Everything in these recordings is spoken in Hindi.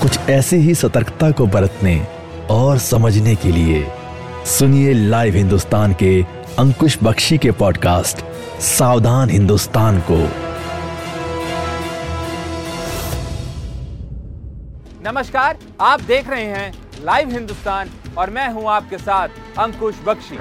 कुछ ऐसे ही सतर्कता को बरतने और समझने के लिए सुनिए लाइव हिंदुस्तान के अंकुश बख्शी के पॉडकास्ट सावधान हिंदुस्तान को। नमस्कार, आप देख रहे हैं लाइव हिंदुस्तान और मैं हूँ आपके साथ अंकुश बख्शी।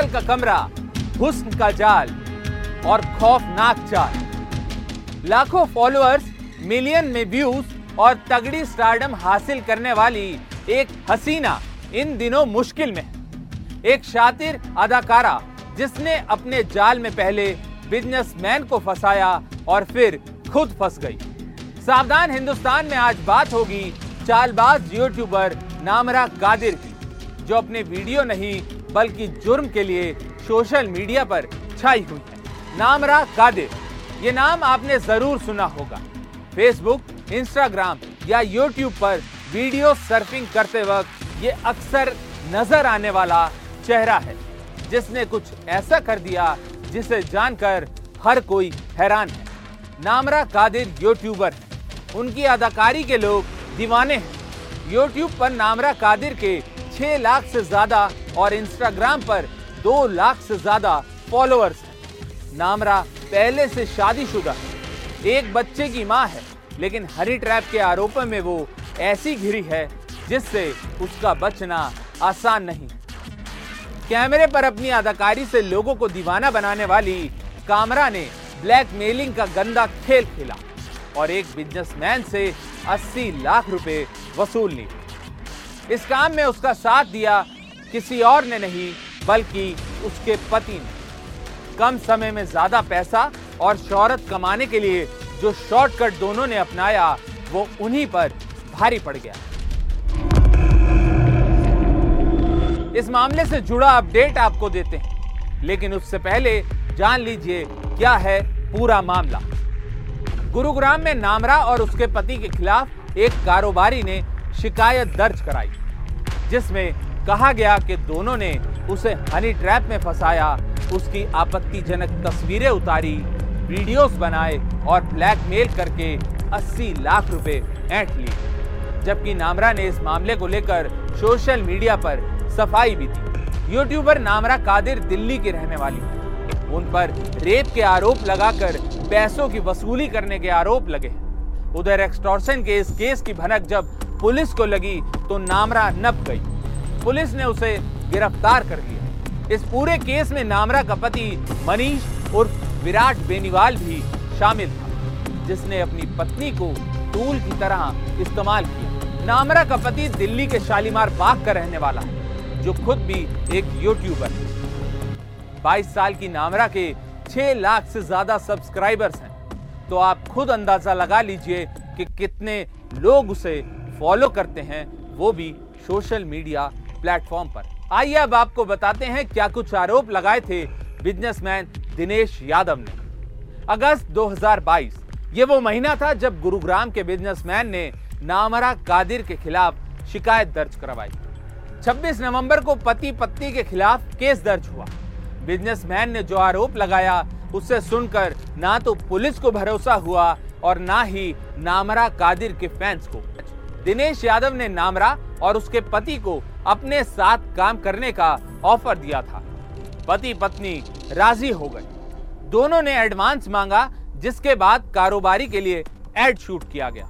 होटल का कमरा, हुस्न का जाल और खौफनाक चाल लाखों फॉलोअर्स मिलियन में व्यूज़ और तगड़ी स्टारडम हासिल करने वाली एक हसीना इन दिनों मुश्किल में। एक शातिर अदाकारा जिसने अपने जाल में पहले बिजनेसमैन को फंसाया और फिर खुद फंस गई सावधान हिंदुस्तान में आज बात होगी चालबाज यूट्यूबर नामरा कादिर की, जो अपने वीडियो नहीं बल्कि जुर्म के लिए सोशल मीडिया पर छाई हुई है। नामरा कादिर ये नाम आपने ज़रूर सुना होगा। फेसबुक इंस्टाग्राम या यूट्यूब पर वीडियो सर्फिंग करते वक्त ये अक्सर नज़र आने वाला चेहरा है, जिसने कुछ ऐसा कर दिया जिसे जानकर हर कोई हैरान है। नामरा कादिर यूट्यूबर है। उनकी अदाकारी के लोग दीवाने हैं। यूट्यूब पर नामरा कादिर के 6 लाख से ज़्यादा और इंस्टाग्राम पर 2 लाख से ज़्यादा फॉलोअर्स हैं। नामरा पहले से शादीशुदा है। एक बच्चे की माँ है, लेकिन हरी ट्रैप के आरोपों में वो ऐसी घिरी है जिससे उसका बचना आसान नहीं। कैमरे पर अपनी अदाकारी से लोगों को दीवाना बनाने वाली कामरा ने ब्लैकमेलिंग का गंदा खेल खेला और एक बिजनेसमैन से 80 लाख रुपए वसूल लिए। इस काम में उसका साथ दिया किसी और ने नहीं, बल्कि उसके पति ने। कम समय में ज़्यादा पैसा और शोहरत कमाने के लिए जो शॉर्टकट दोनों ने अपनाया, वो उन्हीं पर भारी पड़ गया। इस मामले से जुड़ा अपडेट आपको देते हैं, लेकिन उससे पहले जान लीजिए क्या है पूरा मामला। गुरुग्राम में नामरा और उसके पति के खिलाफ एक कारोबारी ने शिकायत दर्ज कराई, जिसमें कहा गया कि दोनों ने उसे हनी ट्रैप में फंसाया, उसकी आपत्तिजनक तस्वीरें उतारी, वीडियोस बनाए और ब्लैकमेल करके 80 लाख रुपए ऐंठ लिए। जबकि नामरा ने इस मामले को लेकर सोशल मीडिया पर सफ़ाई भी दी यूट्यूबर नामरा कादिर दिल्ली की रहने वाली है। उन पर रेप के आरोप लगाकर पैसों की वसूली करने के आरोप लगे उधर एक्सटॉर्शन के इस केस की भनक जब पुलिस को लगी तो नामरा नप गई। पुलिस ने उसे गिरफ़्तार कर लिया। इस पूरे केस में नामरा का पति मनीष उर्फ़ विराट बेनीवाल भी शामिल था, जिसने अपनी पत्नी को टूल की तरह इस्तेमाल किया। नामरा का पति दिल्ली के शालीमार बाग का रहने वाला है, जो खुद भी एक यूट्यूबर है। 22 साल की नामरा के 6 लाख से ज़्यादा सब्सक्राइबर्स हैं। तो आप खुद अंदाज़ा लगा लीजिए कि कितने लोग उसे फॉलो करते हैं, वो भी सोशल मीडिया प्लेटफॉर्म पर। आइए अब आपको बताते हैं क्या कुछ आरोप लगाए थे बिजनेसमैन दिनेश यादव ने। अगस्त 2022 ये वो महीना था जब गुरुग्राम के बिजनेसमैन ने नामरा कादिर के खिलाफ शिकायत दर्ज करवाई। 26 नवंबर को पति पत्नी के खिलाफ केस दर्ज हुआ। बिजनेसमैन ने जो आरोप लगाया, उससे सुनकर ना तो पुलिस को भरोसा हुआ और ना ही नामरा कादिर के फैंस को। दिनेश यादव ने नामरा और उसके पति को अपने साथ काम करने का ऑफ़र दिया था। पति पत्नी राज़ी हो गए। दोनों ने एडवांस मांगा, जिसके बाद कारोबारी के लिए एड शूट किया गया।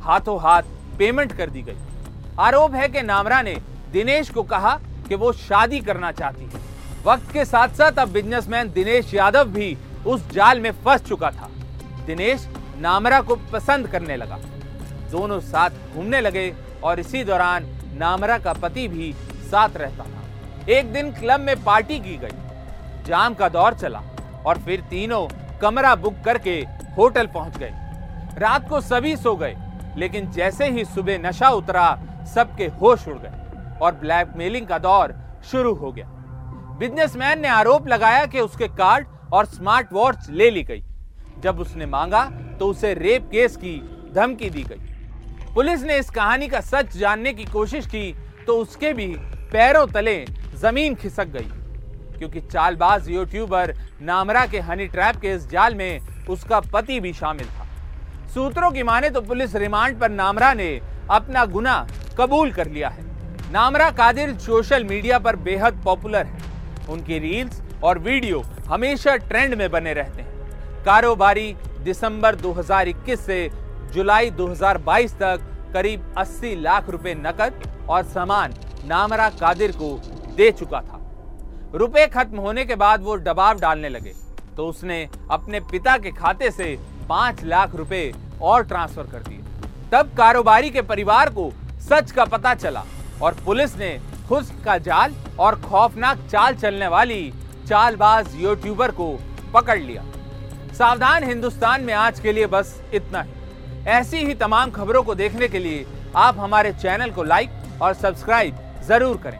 हाथों हाथ पेमेंट कर दी गई। आरोप है कि नामरा ने दिनेश को कहा कि वो शादी करना चाहती है। वक्त के साथ साथ अब बिजनेसमैन दिनेश यादव भी उस जाल में फंस चुका था। दिनेश नामरा को पसंद करने लगा। दोनों साथ घूमने लगे और इसी दौरान नामरा का पति भी साथ रहता था। एक दिन क्लब में पार्टी की गई। जाम का दौर चला और फिर तीनों कमरा बुक करके होटल पहुँच गए। रात को सभी सो गए, लेकिन जैसे ही सुबह नशा उतरा, सबके होश उड़ गए और ब्लैकमेलिंग का दौर शुरू हो गया। बिजनेसमैन ने आरोप लगाया कि उसके कार्ड और स्मार्ट वॉच ले ली गई। जब उसने मांगा तो उसे रेप केस की धमकी दी गई। पुलिस ने इस कहानी का सच जानने की कोशिश की तो उसके भी पैरों तले ज़मीन खिसक गई, क्योंकि चालबाज यूट्यूबर नामरा के हनी ट्रैप के इस जाल में उसका पति भी शामिल था। सूत्रों की माने तो पुलिस रिमांड पर नामरा ने अपना गुना कबूल कर लिया है। नामरा कादिर सोशल मीडिया पर बेहद पॉपुलर है। उनकी रील्स और वीडियो हमेशा ट्रेंड में बने रहते हैं। कारोबारी दिसंबर 2021 से जुलाई 2022 तक करीब 80 लाख रुपए नकद और सामान नामरा कादिर को दे चुका था। रुपए खत्म होने के बाद वो दबाव डालने लगे तो उसने अपने पिता के खाते से पाँच लाख रुपए और ट्रांसफ़र कर दिए। तब कारोबारी के परिवार को सच का पता चला और पुलिस ने खुद का जाल और खौफनाक चाल चलने वाली चालबाज यूट्यूबर को पकड़ लिया। सावधान हिंदुस्तान में आज के लिए बस इतना ही। ऐसी ही तमाम खबरों को देखने के लिए आप हमारे चैनल को लाइक और सब्सक्राइब ज़रूर करें।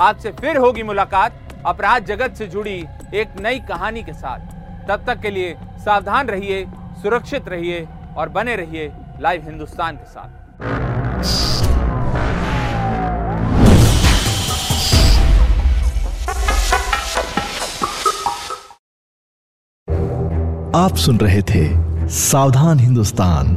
आपसे फिर होगी मुलाकात अपराध जगत से जुड़ी एक नई कहानी के साथ। तब तक के लिए सावधान रहिए, सुरक्षित रहिए और बने रहिए लाइव हिंदुस्तान के साथ। आप सुन रहे थे सावधान हिंदुस्तान।